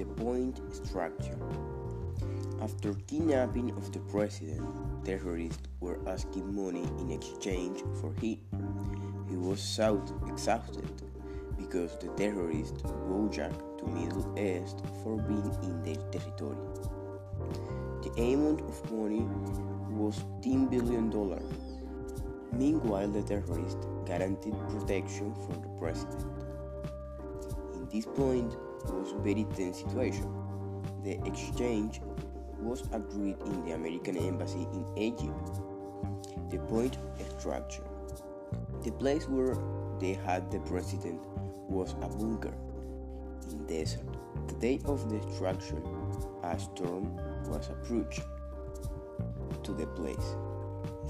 extraction. After kidnapping of the president, terrorists were asking money in exchange for him. He was south exhausted because the terrorists Bojack to Middle East for being in their territory. The amount of money was $10 billion. Meanwhile, the terrorists guaranteed protection for the president. In this point was very tense situation. The exchange was agreed in the American embassy in Egypt. The point extraction. The place where they had the president was a bunker in desert. The day of the extraction, a storm was approached to the place.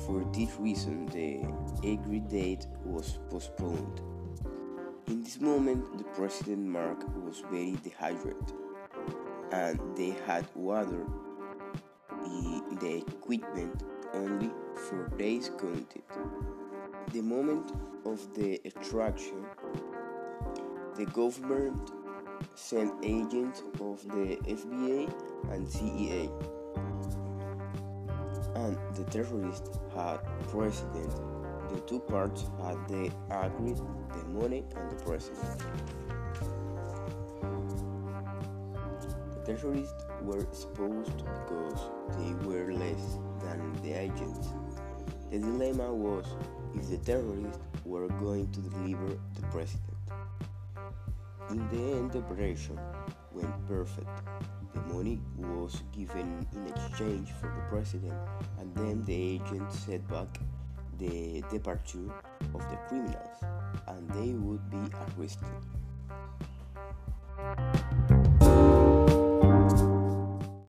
For this reason, the agreed date was postponed. In this moment, the President Mark was very dehydrated, and they had water in the equipment only for days counted. The moment of the extraction, the government sent agents of the FBI and CIA, and the terrorists had president. The two parts had they agreed the money and the president. The terrorists were exposed because they were less than the agents. The dilemma was if the terrorists were going to deliver the president. In the end, the operation went perfect. The money was given in exchange for the president, and then the agents set back the departure of the criminals, and they would be arrested.